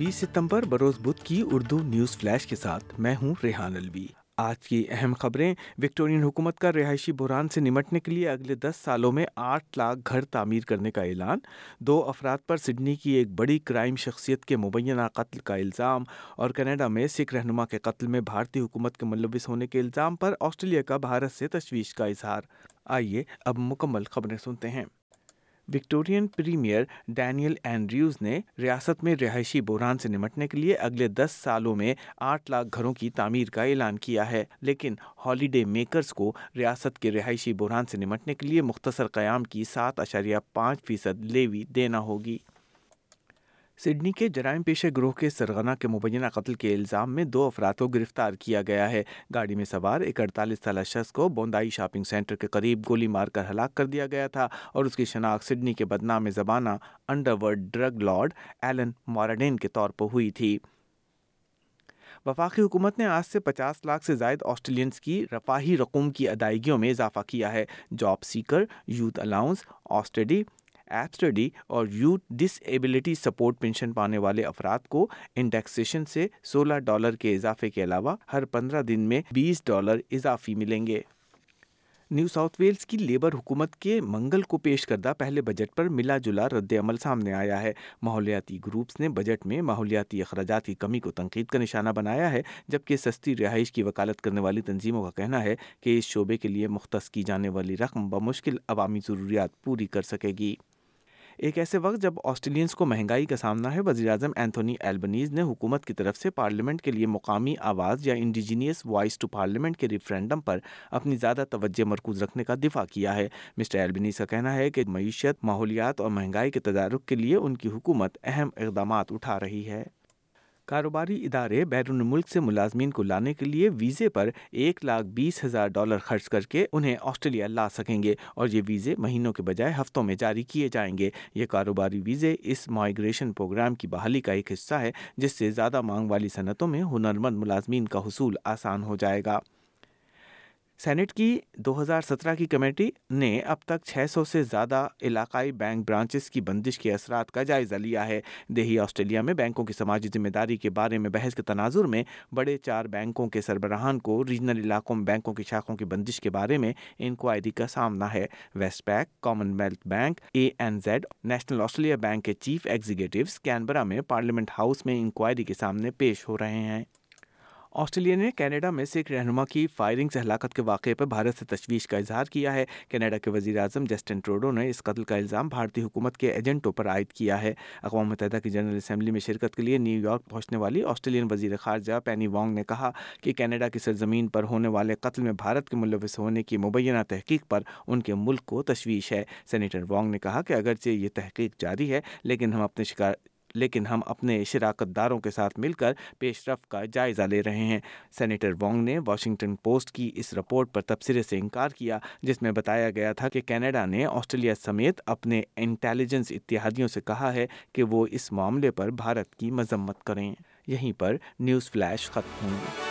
چھبیس ستمبر بروز بدھ کی اردو نیوز فلیش کے ساتھ میں ہوں ریحان الوی آج کی اہم خبریں، وکٹورین حکومت کا رہائشی بحران سے نمٹنے کے لیے اگلے دس سالوں میں آٹھ لاکھ گھر تعمیر کرنے کا اعلان۔ دو افراد پر سڈنی کی ایک بڑی کرائم شخصیت کے مبینہ قتل کا الزام اور کینیڈا میں سکھ رہنما کے قتل میں بھارتی حکومت کے ملوث ہونے کے الزام پر آسٹریلیا کا بھارت سے تشویش کا اظہار۔ آئیے اب مکمل خبریں سنتے ہیں۔ وکٹورین پریمیئر ڈینیل اینڈریوز نے ریاست میں رہائشی بحران سے نمٹنے کے لیے اگلے دس سالوں میں آٹھ لاکھ گھروں کی تعمیر کا اعلان کیا ہے۔ لیکن ہالیڈے میکرز کو ریاست کے رہائشی بحران سے نمٹنے کے لیے مختصر قیام کی سات اشاریہ پانچ فیصد لیوی دینا ہوگی۔ سڈنی کے جرائم پیشہ گروہ کے سرغنہ کے مبینہ قتل کے الزام میں دو افراد کو گرفتار کیا گیا ہے۔ گاڑی میں سوار ایک اڑتالیس سالہ شخص کو بوندائی شاپنگ سینٹر کے قریب گولی مار کر ہلاک کر دیا گیا تھا اور اس کی شناخت سڈنی کے بدنام زبانہ underworld drug lord Alan Marden کے طور پر ہوئی تھی۔ وفاقی حکومت نے آج سے پچاس لاکھ سے زائد آسٹریلینس کی رفاہی رقوم کی ادائیگیوں میں اضافہ کیا ہے۔ Job seeker, youth allowance, Austudy Abstudy اور youth disability support pension پانے والے افراد کو انڈیکسیشن سے سولہ ڈالر کے اضافے کے علاوہ ہر پندرہ دن میں بیس ڈالر اضافی ملیں گے۔ نیو ساؤتھ ویلز کی لیبر حکومت کے منگل کو پیش کردہ پہلے بجٹ پر ملا جلا رد عمل سامنے آیا ہے۔ ماحولیاتی گروپس نے بجٹ میں ماحولیاتی اخراجات کی کمی کو تنقید کا نشانہ بنایا ہے، جبکہ سستی رہائش کی وکالت کرنے والی تنظیموں کا کہنا ہے کہ اس شعبے کے لیے مختص کی جانے والی رقم بمشکل عوامی ضروریات پوری کر سکے گی۔ ایک ایسے وقت جب آسٹریلینس کو مہنگائی کا سامنا ہے وزیر اعظم اینتھونی ایلبنیز نے حکومت کی طرف سے پارلیمنٹ کے لیے مقامی آواز یا انڈیجینیس وائس ٹو پارلیمنٹ کے ریفرینڈم پر اپنی زیادہ توجہ مرکوز رکھنے کا دفاع کیا ہے۔ مسٹر ایلبنیز کا کہنا ہے کہ معیشت، ماحولیات اور مہنگائی کے تدارک کے لیے ان کی حکومت اہم اقدامات اٹھا رہی ہے۔ کاروباری ادارے بیرون ملک سے ملازمین کو لانے کے لیے ویزے پر ایک لاکھ بیس ہزار ڈالر خرچ کر کے انہیں آسٹریلیا لا سکیں گے اور یہ ویزے مہینوں کے بجائے ہفتوں میں جاری کیے جائیں گے۔ یہ کاروباری ویزے اس مائیگریشن پروگرام کی بحالی کا ایک حصہ ہے، جس سے زیادہ مانگ والی صنعتوں میں ہنرمند ملازمین کا حصول آسان ہو جائے گا۔ سینٹ کی دو ہزار سترہ کی کمیٹی نے اب تک چھ سو سے زیادہ علاقائی بینک برانچز کی بندش کے اثرات کا جائزہ لیا ہے۔ دیہی آسٹریلیا میں بینکوں کی سماجی ذمہ داری کے بارے میں بحث کے تناظر میں بڑے چار بینکوں کے سربراہان کو ریجنل علاقوں میں بینکوں کی شاخوں کی بندش کے بارے میں انکوائری کا سامنا ہے۔ West Bank, Commonwealth Bank, A N Z, National Australia Bank کے چیف ایگزیکٹوز کینبرا میں پارلیمنٹ ہاؤس میں انکوائری کے سامنے پیش ہو رہے ہیں۔ آسٹریلیا نے کینیڈا میں سکھ رہنما کی فائرنگ سے ہلاکت کے واقعے پر بھارت سے تشویش کا اظہار کیا ہے۔ کینیڈا کے وزیر اعظم جسٹن ٹروڈو نے اس قتل کا الزام بھارتی حکومت کے ایجنٹوں پر عائد کیا ہے۔ اقوام متحدہ کی جنرل اسمبلی میں شرکت کے لیے نیو یارک پہنچنے والی آسٹریلین وزیر خارجہ پینی وانگ نے کہا کہ کینیڈا کی سرزمین پر ہونے والے قتل میں بھارت کے ملوث ہونے کی مبینہ تحقیق پر ان کے ملک کو تشویش ہے۔ سینیٹر وانگ نے کہا کہ اگرچہ یہ تحقیق جاری ہے، لیکن ہم اپنے شکار لیکن ہم اپنے شراکت داروں کے ساتھ مل کر پیش رفت کا جائزہ لے رہے ہیں۔ سینیٹر وانگ نے واشنگٹن پوسٹ کی اس رپورٹ پر تبصرے سے انکار کیا، جس میں بتایا گیا تھا کہ کینیڈا نے آسٹریلیا سمیت اپنے انٹیلیجنس اتحادیوں سے کہا ہے کہ وہ اس معاملے پر بھارت کی مذمت کریں۔ یہیں پر نیوز فلیش ختم ہوں گے